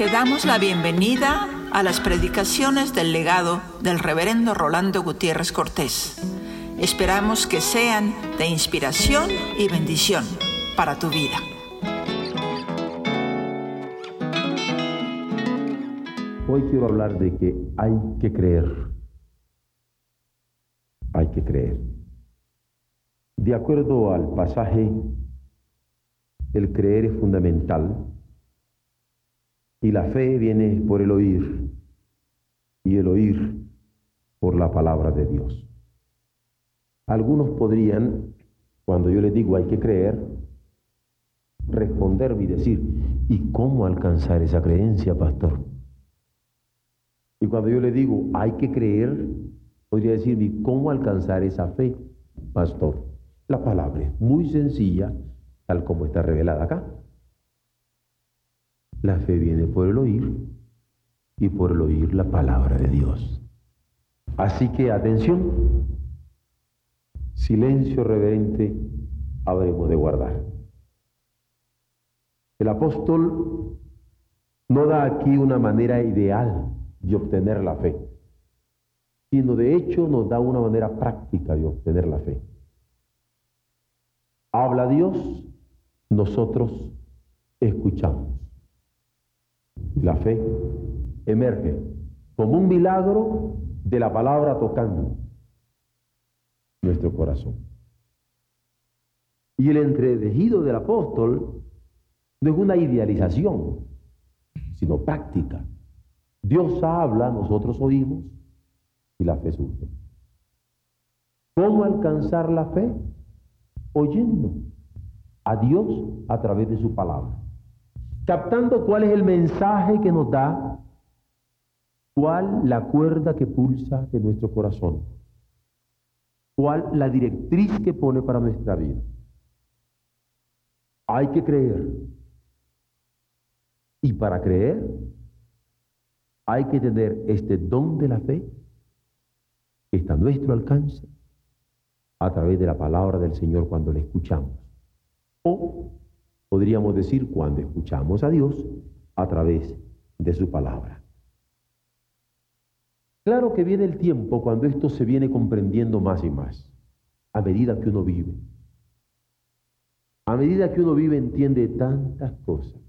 Te damos la bienvenida a las predicaciones del legado del reverendo Rolando Gutiérrez Cortés. Esperamos que sean de inspiración y bendición para tu vida. Hoy quiero hablar de que hay que creer. Hay que creer. De acuerdo al pasaje, el creer es fundamental y la fe viene por el oír y el oír por la palabra de Dios. Algunos podrían, cuando yo les digo hay que creer, responderme y decir, ¿y cómo alcanzar esa creencia, pastor? Y cuando yo le digo hay que creer, podría decirme, ¿cómo alcanzar esa fe, pastor? La palabra es muy sencilla, tal como está revelada acá. La fe viene por el oír y por el oír la palabra de Dios. Así que atención, silencio reverente habremos de guardar. El apóstol no da aquí una manera ideal de obtener la fe, sino de hecho nos da una manera práctica de obtener la fe. Habla Dios, nosotros escuchamos. La fe emerge como un milagro de la palabra tocando nuestro corazón. Y el entretejido del apóstol no es una idealización, sino práctica. Dios habla, nosotros oímos y la fe surge. ¿Cómo alcanzar la fe? Oyendo a Dios a través de su palabra captando cuál es el mensaje que nos da, cuál la cuerda que pulsa de nuestro corazón, cuál la directriz que pone para nuestra vida. Hay que creer. Y para creer hay que tener este don de la fe que está a nuestro alcance a través de la palabra del Señor cuando le escuchamos. Podríamos decir, cuando escuchamos a Dios a través de su palabra. Claro que viene el tiempo cuando esto se viene comprendiendo más y más, a medida que uno vive. A medida que uno vive entiende tantas cosas.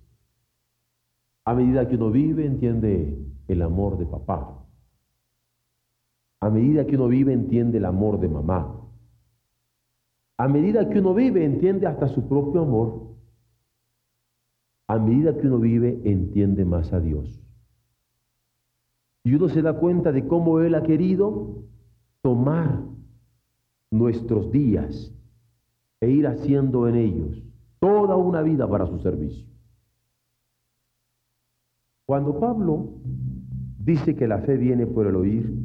A medida que uno vive entiende el amor de papá. A medida que uno vive entiende el amor de mamá. A medida que uno vive entiende hasta su propio amor a medida que uno vive, entiende más a Dios. Y uno se da cuenta de cómo Él ha querido tomar nuestros días e ir haciendo en ellos toda una vida para su servicio. Cuando Pablo dice que la fe viene por el oír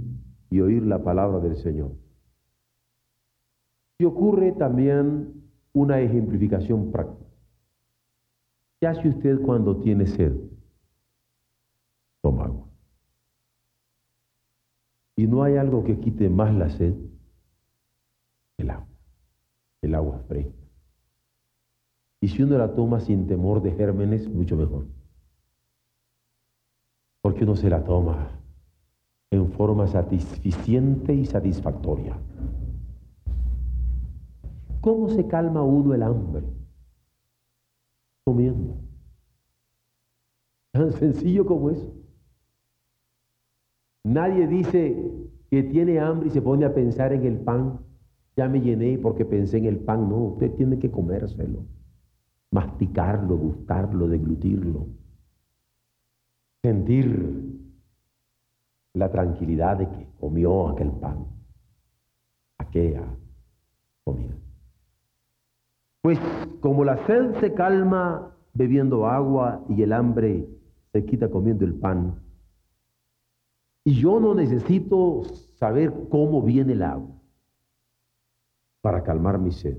y oír la palabra del Señor, y ocurre también una ejemplificación práctica. ¿Qué hace usted cuando tiene sed? Toma agua. Y no hay algo que quite más la sed el agua, el agua fresca. Y si uno la toma sin temor de gérmenes, mucho mejor. Porque uno se la toma en forma satisficiente y satisfactoria. ¿Cómo se calma uno el hambre? Comiendo. Tan sencillo como eso. Nadie dice que tiene hambre y se pone a pensar en el pan. Ya me llené porque pensé en el pan. No, usted tiene que comérselo, masticarlo, gustarlo, deglutirlo, sentir la tranquilidad de que comió aquel pan, aquella comida. Pues como la sed se calma bebiendo agua y el hambre se quita comiendo el pan, y yo no necesito saber cómo viene el agua para calmar mi sed.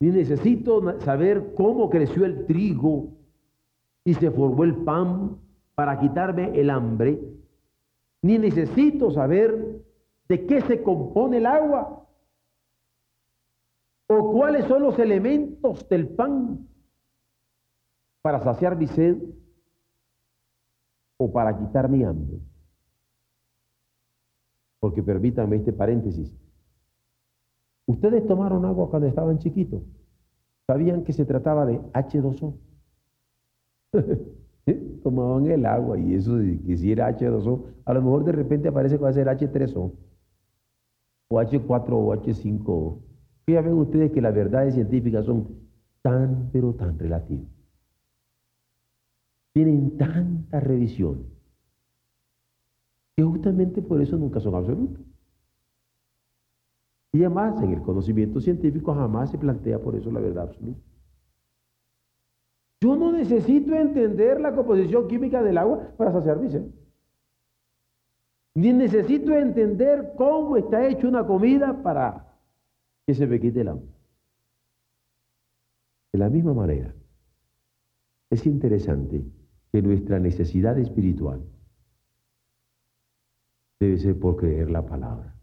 Ni necesito saber cómo creció el trigo y se formó el pan para quitarme el hambre. Ni necesito saber de qué se compone el agua ¿O cuáles son los elementos del pan para saciar mi sed o para quitar mi hambre. Porque permítanme este paréntesis. Ustedes tomaron agua cuando estaban chiquitos. Sabían que se trataba de H2O. Tomaban el agua y eso que si era H2O, a lo mejor de repente aparece que va a ser H3O o H4 o H5O. Ya ven ustedes que las verdades científicas son tan, pero tan relativas. Tienen tantas revisiones que justamente por eso nunca son absolutos. Y además, en el conocimiento científico jamás se plantea por eso la verdad absoluta. Yo no necesito entender la composición química del agua para saciar mi Ni necesito entender cómo está hecha una comida para que se me quite el hambre. De la misma manera, es interesante que nuestra necesidad espiritual debe ser por creer la palabra.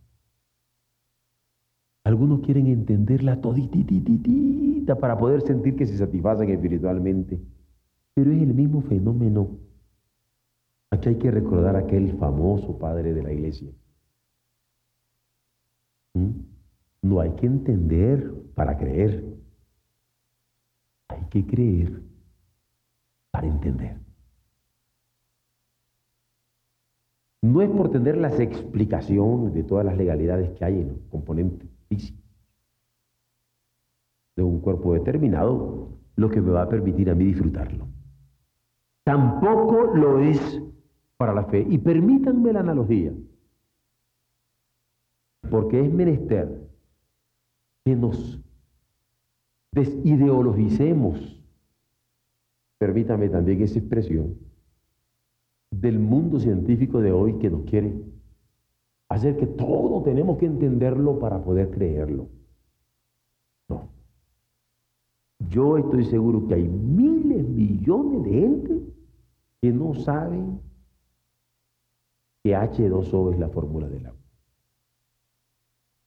Algunos quieren entenderla toditititita para poder sentir que se satisfacen espiritualmente, pero es el mismo fenómeno. Aquí hay que recordar a aquel famoso padre de la iglesia. Hay que entender para creer. Hay que creer para entender. No es por tener las explicaciones de todas las legalidades que hay en los componentes físicos de un cuerpo determinado lo que me va a permitir a mí disfrutarlo. Tampoco lo es para la fe. Y permítanme la analogía, porque es menester que nos desideologicemos, permítame también esa expresión, del mundo científico de hoy que nos quiere hacer que todo tenemos que entenderlo para poder creerlo. No. Yo estoy seguro que hay miles, millones de gente que no saben que H2O es la fórmula del agua.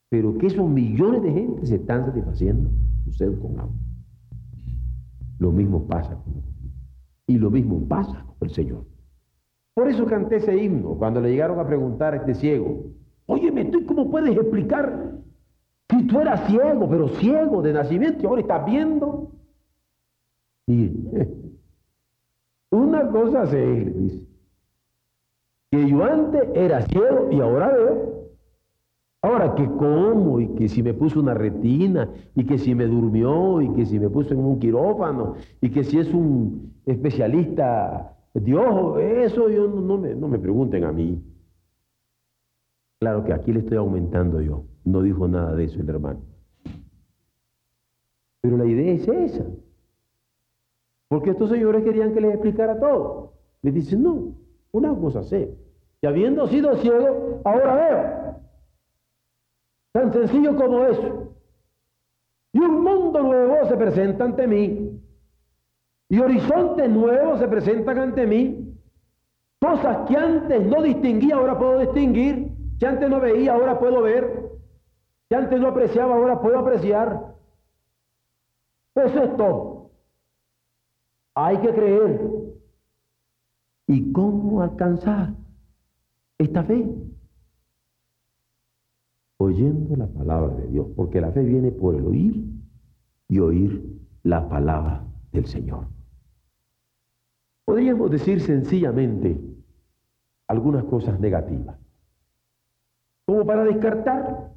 Pero que esos millones de gente se están satisfaciendo, sucede con agua. Lo mismo pasa con Y lo mismo pasa con el Señor. Por eso canté ese himno cuando le llegaron a preguntar a este ciego. Óyeme, ¿tú cómo puedes explicar si tú eras ciego, pero ciego de nacimiento y ahora estás viendo? Y una cosa se dice, que yo antes era ciego y ahora veo. Ahora que como y que si me puso una retina y que si me durmió y que si me puso en un quirófano y que si es un especialista Dios, eso yo no, me, no me pregunten a mí. Claro que aquí le estoy aumentando yo. No dijo nada de eso el hermano. Pero la idea es esa. Porque estos señores querían que les explicara todo. Les dicen, no, una cosa sé. Y habiendo sido ciego, ahora veo. Tan sencillo como eso. Y un mundo nuevo se presenta ante mí. Y horizontes nuevos se presentan ante mí. Cosas que antes no distinguía, ahora puedo distinguir. Que antes no veía, ahora puedo ver. Que antes no apreciaba, ahora puedo apreciar. Eso es todo. Hay que creer. ¿Y cómo alcanzar esta fe? Oyendo la palabra de Dios, porque la fe viene por el oír y oír la palabra del Señor. Podríamos decir sencillamente algunas cosas negativas, como para descartar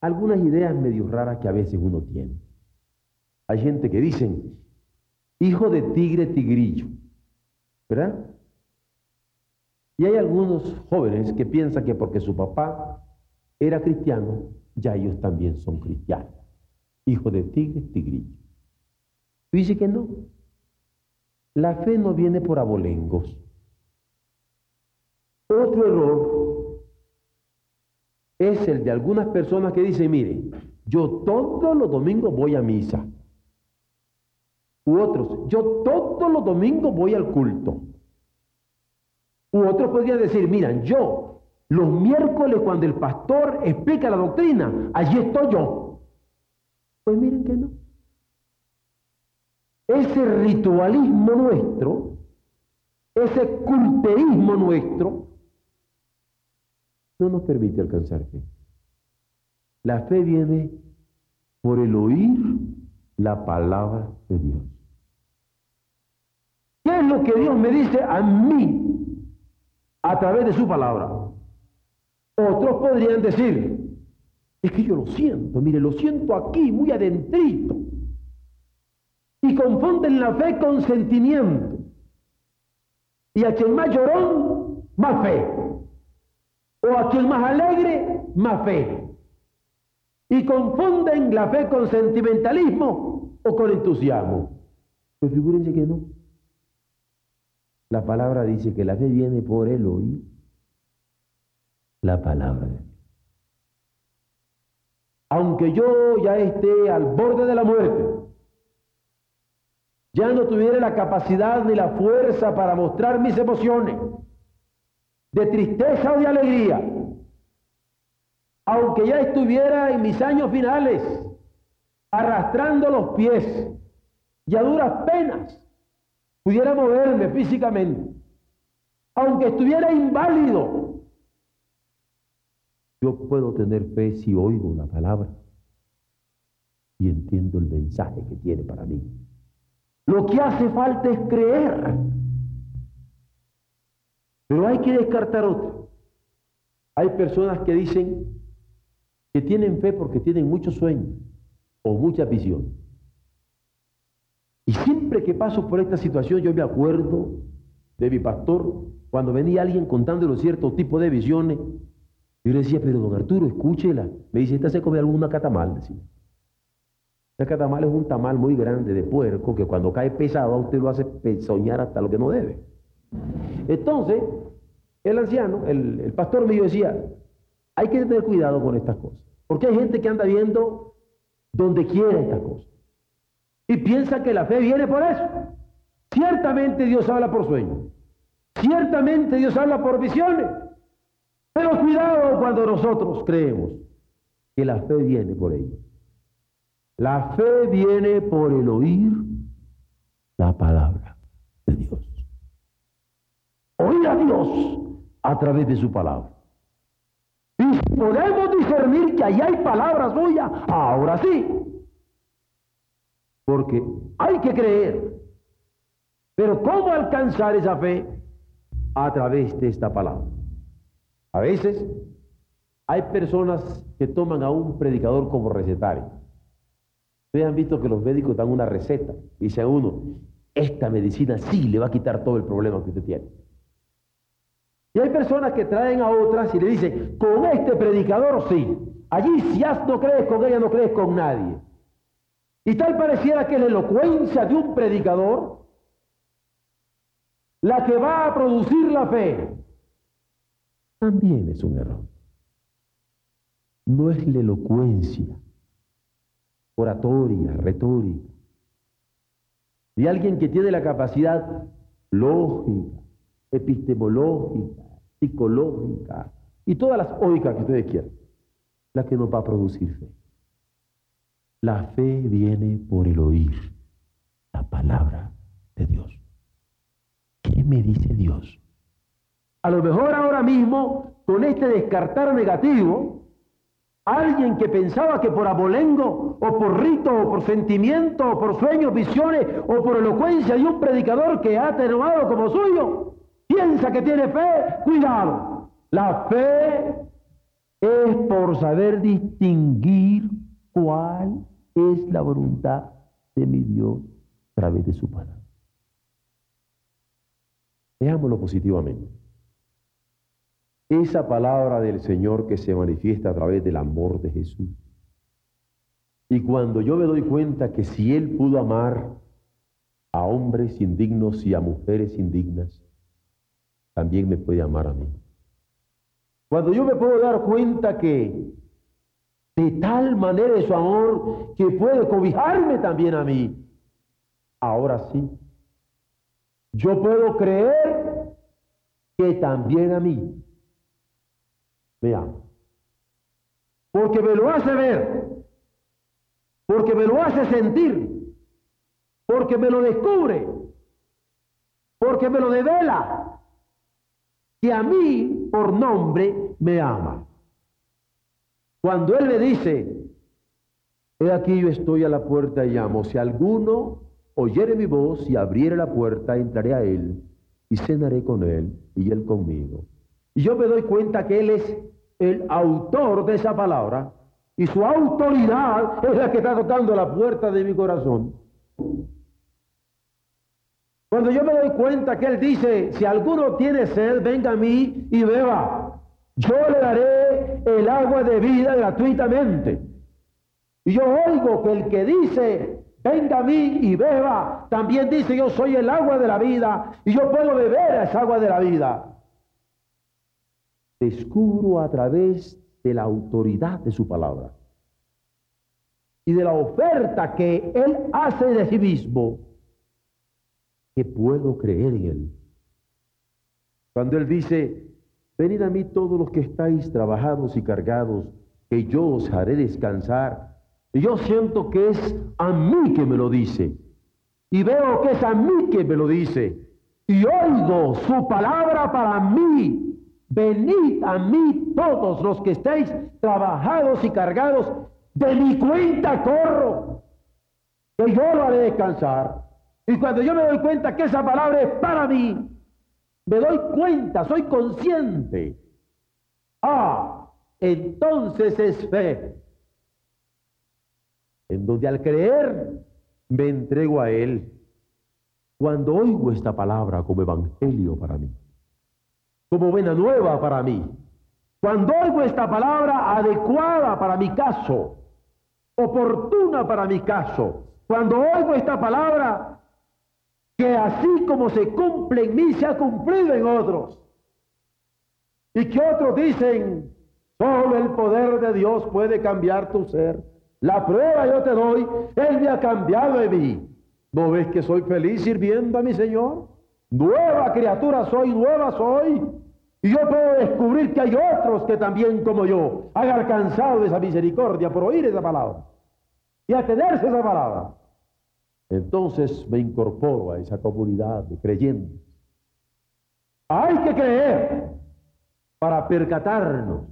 algunas ideas medio raras que a veces uno tiene. Hay gente que dicen, hijo de tigre, tigrillo, ¿verdad? Y hay algunos jóvenes que piensan que porque su papá era cristiano, ya ellos también son cristianos. Hijo de tigre, tigrillo. dice que no, la fe no viene por abolengos. Otro error es el de algunas personas que dicen, miren, yo todos los domingos voy a misa. U otros, yo todos los domingos voy al culto. U otros podrían decir, miren, yo los miércoles cuando el pastor explica la doctrina, allí estoy yo. Pues miren que no. Ese ritualismo nuestro ese culteísmo nuestro no nos permite alcanzar fe. La fe viene por el oír la palabra de Dios. ¿Qué es lo que Dios me dice a mí a través de su palabra? Otros podrían decir, es que yo lo siento, mire, lo siento aquí, muy adentrito. Y confunden la fe con sentimiento. Y a quien más llorón, más fe. O a quien más alegre, más fe. Y confunden la fe con sentimentalismo o con entusiasmo. Pues figúrense que no. La palabra dice que la fe viene por el oír la palabra. Aunque yo ya esté al borde de la muerte, ya no tuviera la capacidad ni la fuerza para mostrar mis emociones de tristeza o de alegría, aunque ya estuviera en mis años finales arrastrando los pies y a duras penas pudiera moverme físicamente, aunque estuviera inválido, yo puedo tener fe si oigo la palabra y entiendo el mensaje que tiene para mí. Lo que hace falta es creer. Pero hay que descartar otro. Hay personas que dicen que tienen fe porque tienen muchos sueños o mucha visión. Y siempre que paso por esta situación yo me acuerdo de mi pastor cuando venía alguien contándole cierto tipo de visiones. Yo le decía, pero don Arturo, escúchela. Me dice, esta se come alguna catamal. Decía. El catamal es un tamal muy grande de puerco que cuando cae pesado a usted lo hace soñar hasta lo que no debe. Entonces, el anciano, el, pastor mío decía, hay que tener cuidado con estas cosas. Porque hay gente que anda viendo donde quiere estas cosas. Y piensa que la fe viene por eso. Ciertamente Dios habla por sueños. Ciertamente Dios habla por visiones. Pero cuidado cuando nosotros creemos que la fe viene por ello. La fe viene por el oír la palabra de Dios. Oír a Dios a través de su palabra. Y si podemos discernir que allí hay palabra suya, ahora sí. Porque hay que creer. Pero ¿cómo alcanzar esa fe? A través de esta palabra. A veces hay personas que toman a un predicador como recetario. Ustedes han visto que los médicos dan una receta. Dice a uno, esta medicina sí le va a quitar todo el problema que usted tiene. Y hay personas que traen a otras y le dicen, con este predicador sí. Allí si no crees con ella, no crees con nadie. Y tal pareciera que la elocuencia de un predicador la que va a producir la fe. También es un error. No es la elocuencia oratoria, retórica, de alguien que tiene la capacidad lógica, epistemológica, psicológica y todas las oicas que ustedes quieran, la que nos va a producir fe. La fe viene por el oír la palabra de Dios. ¿Qué me dice Dios? A lo mejor ahora mismo, con este descartar negativo, Alguien que pensaba que por abolengo, o por rito, o por sentimiento, o por sueños, visiones, o por elocuencia de un predicador que ha atenuado como suyo, piensa que tiene fe, cuidado. La fe es por saber distinguir cuál es la voluntad de mi Dios a través de su palabra. Veámoslo positivamente esa palabra del Señor que se manifiesta a través del amor de Jesús. Y cuando yo me doy cuenta que si Él pudo amar a hombres indignos y a mujeres indignas, también me puede amar a mí. Cuando yo me puedo dar cuenta que de tal manera es su amor que puede cobijarme también a mí, ahora sí, yo puedo creer que también a mí Veamos. Porque me lo hace ver, porque me lo hace sentir, porque me lo descubre, porque me lo devela, que a mí por nombre me ama. Cuando Él me dice, he aquí yo estoy a la puerta y llamo, si alguno oyere mi voz y abriere la puerta, entraré a Él y cenaré con Él y Él conmigo. Y yo me doy cuenta que Él es el autor de esa palabra y su autoridad es la que está tocando la puerta de mi corazón. Cuando yo me doy cuenta que Él dice, si alguno tiene sed, venga a mí y beba. Yo le daré el agua de vida gratuitamente. Y yo oigo que el que dice, venga a mí y beba, también dice, yo soy el agua de la vida y yo puedo beber esa agua de la vida. Descubro a través de la autoridad de su palabra y de la oferta que Él hace de sí mismo que puedo creer en Él. Cuando Él dice, venid a mí todos los que estáis trabajados y cargados, que yo os haré descansar. Y yo siento que es a mí que me lo dice. Y veo que es a mí que me lo dice. Y oigo su palabra para mí. Venid a mí todos los que estáis trabajados y cargados. De mi cuenta corro. Que yo lo haré descansar. Y cuando yo me doy cuenta que esa palabra es para mí, me doy cuenta, soy consciente. Ah, entonces es fe. En donde al creer me entrego a Él. Cuando oigo esta palabra como evangelio para mí, como buena nueva para mí, cuando oigo esta palabra adecuada para mi caso, oportuna para mi caso, cuando oigo esta palabra que así como se cumple en mí, se ha cumplido en otros. Y que otros dicen, solo el poder de Dios puede cambiar tu ser. La prueba yo te doy, Él me ha cambiado en mí. ¿No ves que soy feliz sirviendo a mi Señor? Nueva criatura soy, nueva soy. Y yo puedo descubrir que hay otros que también como yo han alcanzado esa misericordia por oír esa palabra y atenerse a esa palabra. Entonces me incorporo a esa comunidad de creyentes. Hay que creer para percatarnos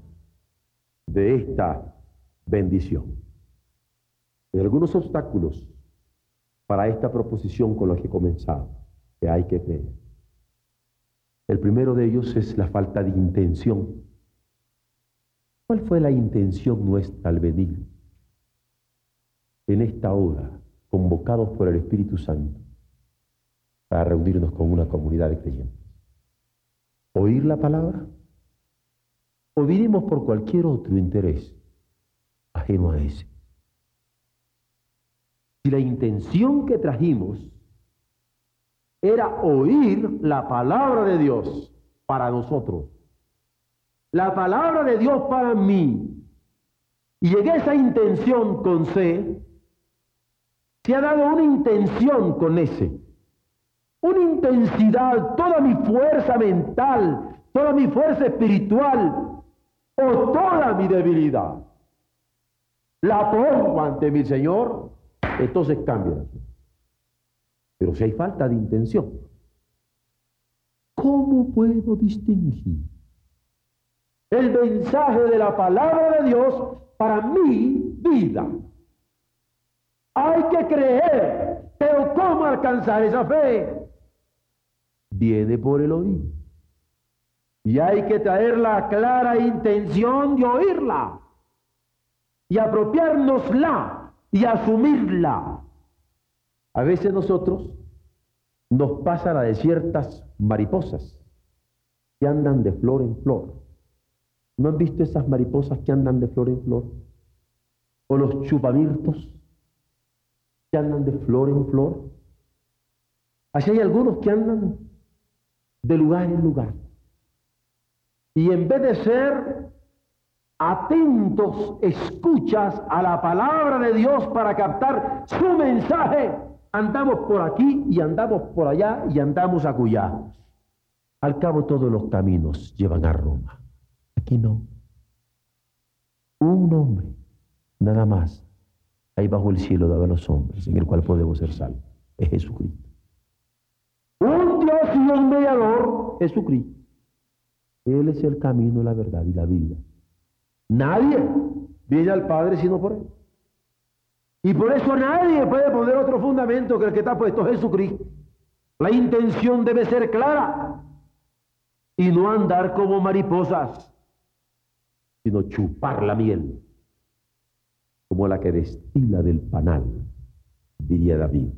de esta bendición. Hay algunos obstáculos para esta proposición con la que he comenzado, que hay que creer. El primero de ellos es la falta de intención. ¿Cuál fue la intención nuestra al venir en esta hora convocados por el Espíritu Santo para reunirnos con una comunidad de creyentes. ¿Oír la palabra? ¿O vinimos por cualquier otro interés ajeno a ese? Si la intención que trajimos era oír la palabra de Dios para nosotros, la palabra de Dios para mí, y en esa intención con C, se ha dado una intención con ese, una intensidad, toda mi fuerza mental, toda mi fuerza espiritual o toda mi debilidad. La pongo ante mi Señor, entonces cambia. Pero si hay falta de intención, ¿cómo puedo distinguir el mensaje de la palabra de Dios para mi vida? Hay que creer. Pero ¿cómo alcanzar esa fe? Viene por el oír. Y hay que traer la clara intención de oírla y apropiárnosla y asumirla. A veces nosotros nos pasa la de ciertas mariposas que andan de flor en flor. ¿No han visto esas mariposas que andan de flor en flor? O los chupamirtos que andan de flor en flor. Así hay algunos que andan de lugar en lugar. Y en vez de ser atentos, escuchas a la palabra de Dios para captar su mensaje, andamos por aquí y andamos por allá y andamos acullá. Al cabo todos los caminos llevan a Roma. Aquí no. Un hombre, nada más, ahí bajo el cielo de los hombres, en el cual podemos ser salvos. Es Jesucristo. Un Dios y un mediador, Jesucristo. Él es el camino, la verdad y la vida. Nadie viene al Padre sino por Él. Y por eso nadie puede poner otro fundamento que el que está puesto Jesucristo. La intención debe ser clara y no andar como mariposas, sino chupar la miel, como la que destila del panal, diría David.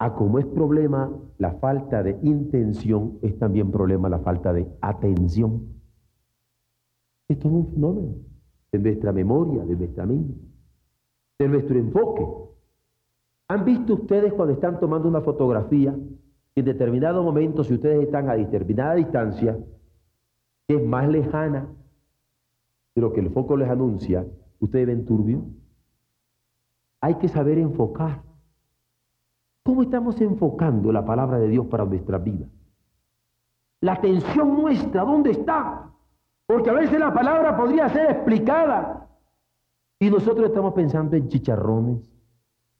A ah, como es problema la falta de intención, es también problema la falta de atención. Esto es un fenómeno de nuestra memoria, de nuestra mente, de nuestro enfoque. ¿Han visto ustedes cuando están tomando una fotografía, en determinado momento, si ustedes están a determinada distancia, que es más lejana de lo que el foco les anuncia, ustedes ven turbio? Hay que saber enfocar. ¿Cómo estamos enfocando la palabra de Dios para nuestra vida? La atención nuestra, ¿dónde está? Porque a veces la palabra podría ser explicada y nosotros estamos pensando en chicharrones,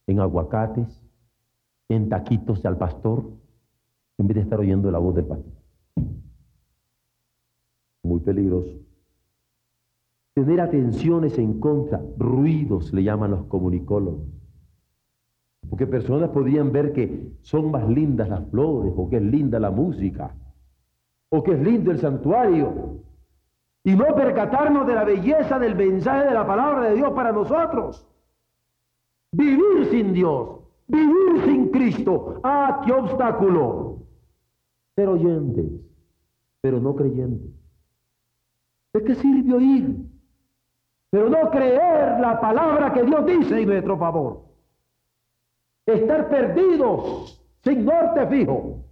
en aguacates, en taquitos al pastor, en vez de estar oyendo la voz del pastor. Muy peligroso. Tener atenciones en contra, ruidos le llaman los comunicólogos. Porque personas podrían ver que son más lindas las flores, o que es linda la música, o que es lindo el santuario, y no percatarnos de la belleza del mensaje de la palabra de Dios para nosotros. Vivir sin Dios, vivir sin Cristo, ¡ah, qué obstáculo! Ser oyentes, pero no creyentes. ¿De qué sirve oír? Pero no creer la palabra que Dios dice en nuestro favor estar perdidos sin norte fijo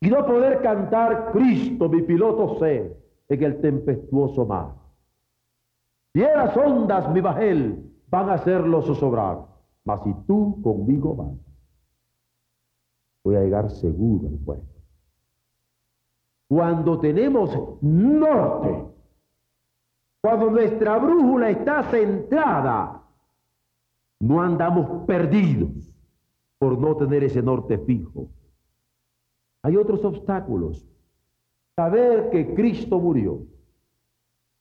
y no poder cantar Cristo, mi piloto sé, en el tempestuoso mar. las ondas, mi bajel, van a hacerlo zozobrar, mas si tú conmigo vas, voy a llegar seguro al puerto. Cuando tenemos norte, cuando nuestra brújula está centrada no andamos perdidos por no tener ese norte fijo. Hay otros obstáculos. Saber que Cristo murió.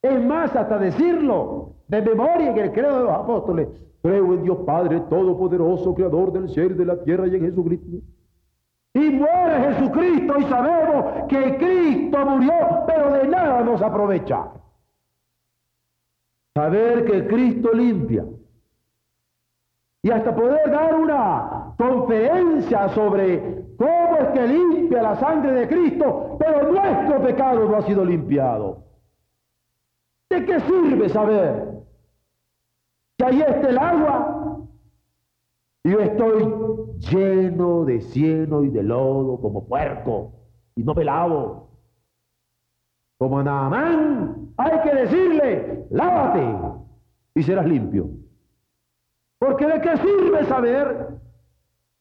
Es más, hasta decirlo de memoria en el credo de los apóstoles. Creo en Dios Padre Todopoderoso, Creador del cielo y de la tierra y en Jesucristo. Y muere Jesucristo y sabemos que Cristo murió, pero de nada nos aprovecha. Saber que Cristo limpia, y hasta poder dar una conferencia sobre cómo es que limpia la sangre de Cristo, pero nuestro pecado no ha sido limpiado. ¿De qué sirve saber que ahí está el agua yo estoy lleno de cieno y de lodo como puerco y no me lavo? Como Naamán, hay que decirle, lávate y serás limpio. Porque de qué sirve saber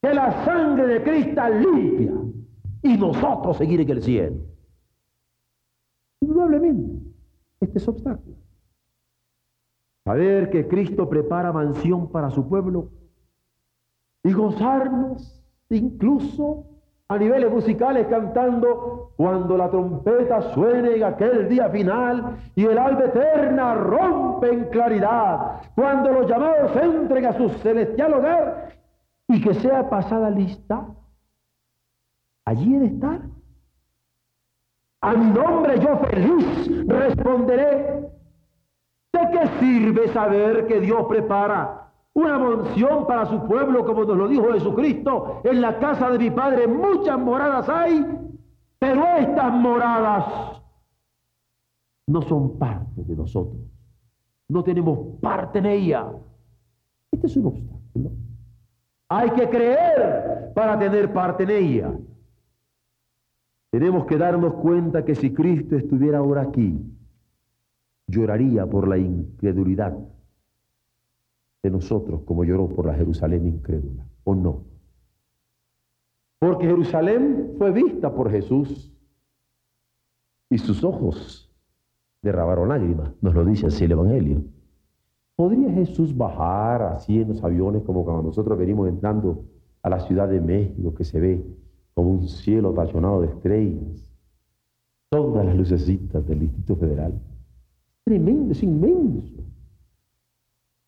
que la sangre de Cristo limpia y nosotros seguir en el cielo. Indudablemente, este es obstáculo. Saber que Cristo prepara mansión para su pueblo y gozarnos incluso a niveles musicales cantando cuando la trompeta suene en aquel día final y el alba eterna rompe en claridad, cuando los llamados entren a su celestial hogar y que sea pasada lista, allí he de estar. A mi nombre yo feliz responderé. ¿De qué sirve saber que Dios prepara una mansión para su pueblo, como nos lo dijo Jesucristo, en la casa de mi Padre muchas moradas hay, pero estas moradas no son parte de nosotros. No tenemos parte en ella. Este es un obstáculo. Hay que creer para tener parte en ella. Tenemos que darnos cuenta que si Cristo estuviera ahora aquí, lloraría por la incredulidad de nosotros como lloró por la Jerusalén incrédula, ¿o no? Porque Jerusalén fue vista por Jesús y sus ojos derramaron lágrimas, nos lo dice así el Evangelio. ¿Podría Jesús bajar así en los aviones como cuando nosotros venimos entrando a la Ciudad de México que se ve como un cielo apasionado de estrellas, todas las lucecitas del Distrito Federal. Tremendo, es inmenso.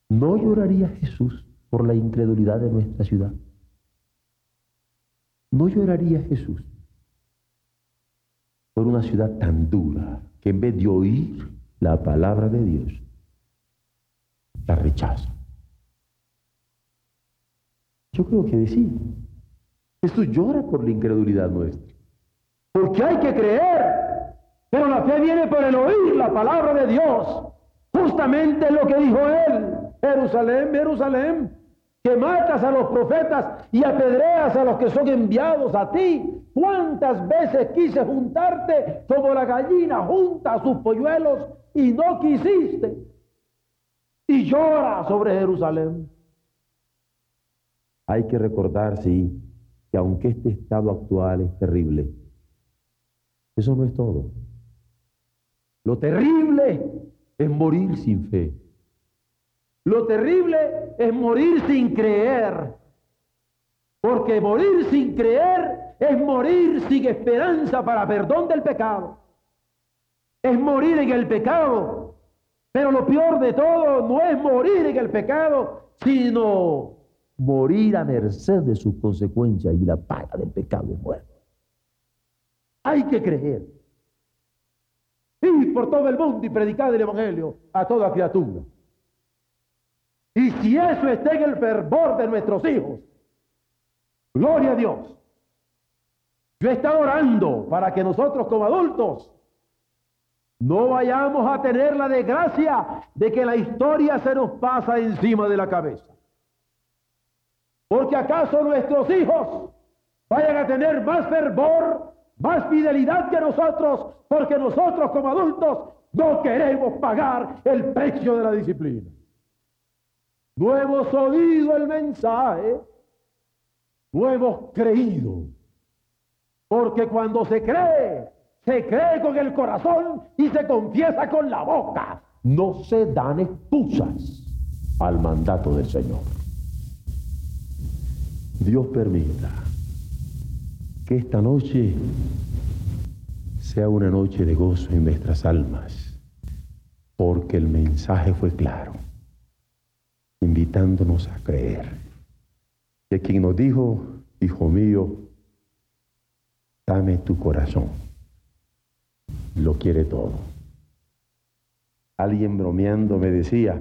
¿No lloraría Jesús por la incredulidad de nuestra ciudad? ¿No lloraría Jesús por una ciudad tan dura que en vez de oír la palabra de Dios, la rechaza? Yo creo que sí. Jesús llora por la incredulidad nuestra. Porque hay que creer. Pero la fe viene por el oír la palabra de Dios. Justamente lo que dijo él. Jerusalén, Jerusalén, que matas a los profetas y apedreas a los que son enviados a ti. ¿Cuántas veces quise juntarte como la gallina junta a sus polluelos y no quisiste? Y llora sobre Jerusalén. Hay que recordar, sí, que aunque este estado actual es terrible, eso no es todo. Lo terrible es morir sin fe. Lo terrible es morir sin creer. Porque morir sin creer es morir sin esperanza para perdón del pecado. Es morir en el pecado. Pero lo peor de todo no es morir en el pecado, sino morir a merced de sus consecuencias y la paga del pecado es muerte. Hay que creer. Ir por todo el mundo y predicar el Evangelio a toda criatura. Y si eso está en el fervor de nuestros hijos, gloria a Dios. Yo estoy orando para que nosotros como adultos no vayamos a tener la desgracia de que la historia se nos pasa encima de la cabeza. Porque acaso nuestros hijos vayan a tener más fervor, más fidelidad que nosotros, porque nosotros como adultos no queremos pagar el precio de la disciplina. No hemos oído el mensaje, no hemos creído. Porque cuando se cree, se cree con el corazón y se confiesa con la boca. No se dan excusas al mandato del Señor. Dios permita que esta noche sea una noche de gozo en nuestras almas, porque el mensaje fue claro, invitándonos a creer. Que quien nos dijo, hijo mío, dame tu corazón, lo quiere todo. Alguien bromeando me decía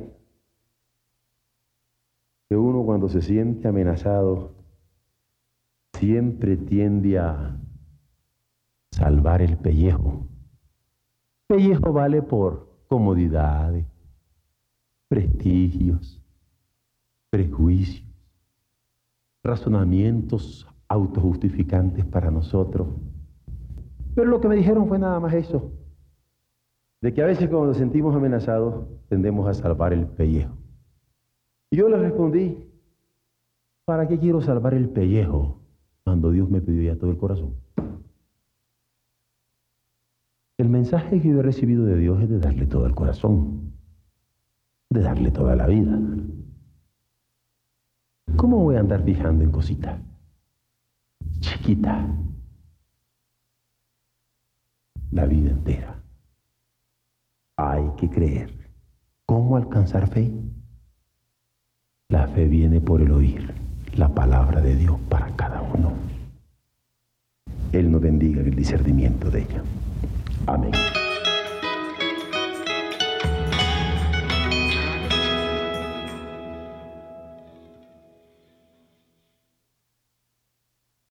que uno cuando se siente amenazado siempre tiende a salvar el pellejo. Pellejo vale por comodidades, prestigios, prejuicios, razonamientos autojustificantes para nosotros. Pero lo que me dijeron fue nada más eso, de que a veces cuando nos sentimos amenazados tendemos a salvar el pellejo. Y yo les respondí, ¿para qué quiero salvar el pellejo cuando Dios me pidió ya todo el corazón. El mensaje que yo he recibido de Dios es de darle todo el corazón, de darle toda la vida. ¿Cómo voy a andar fijando en cositas? Chiquita. La vida entera. Hay que creer. ¿Cómo alcanzar fe? La fe viene por el oír la palabra de Dios para cada uno. Él nos bendiga el discernimiento de ella. Amén.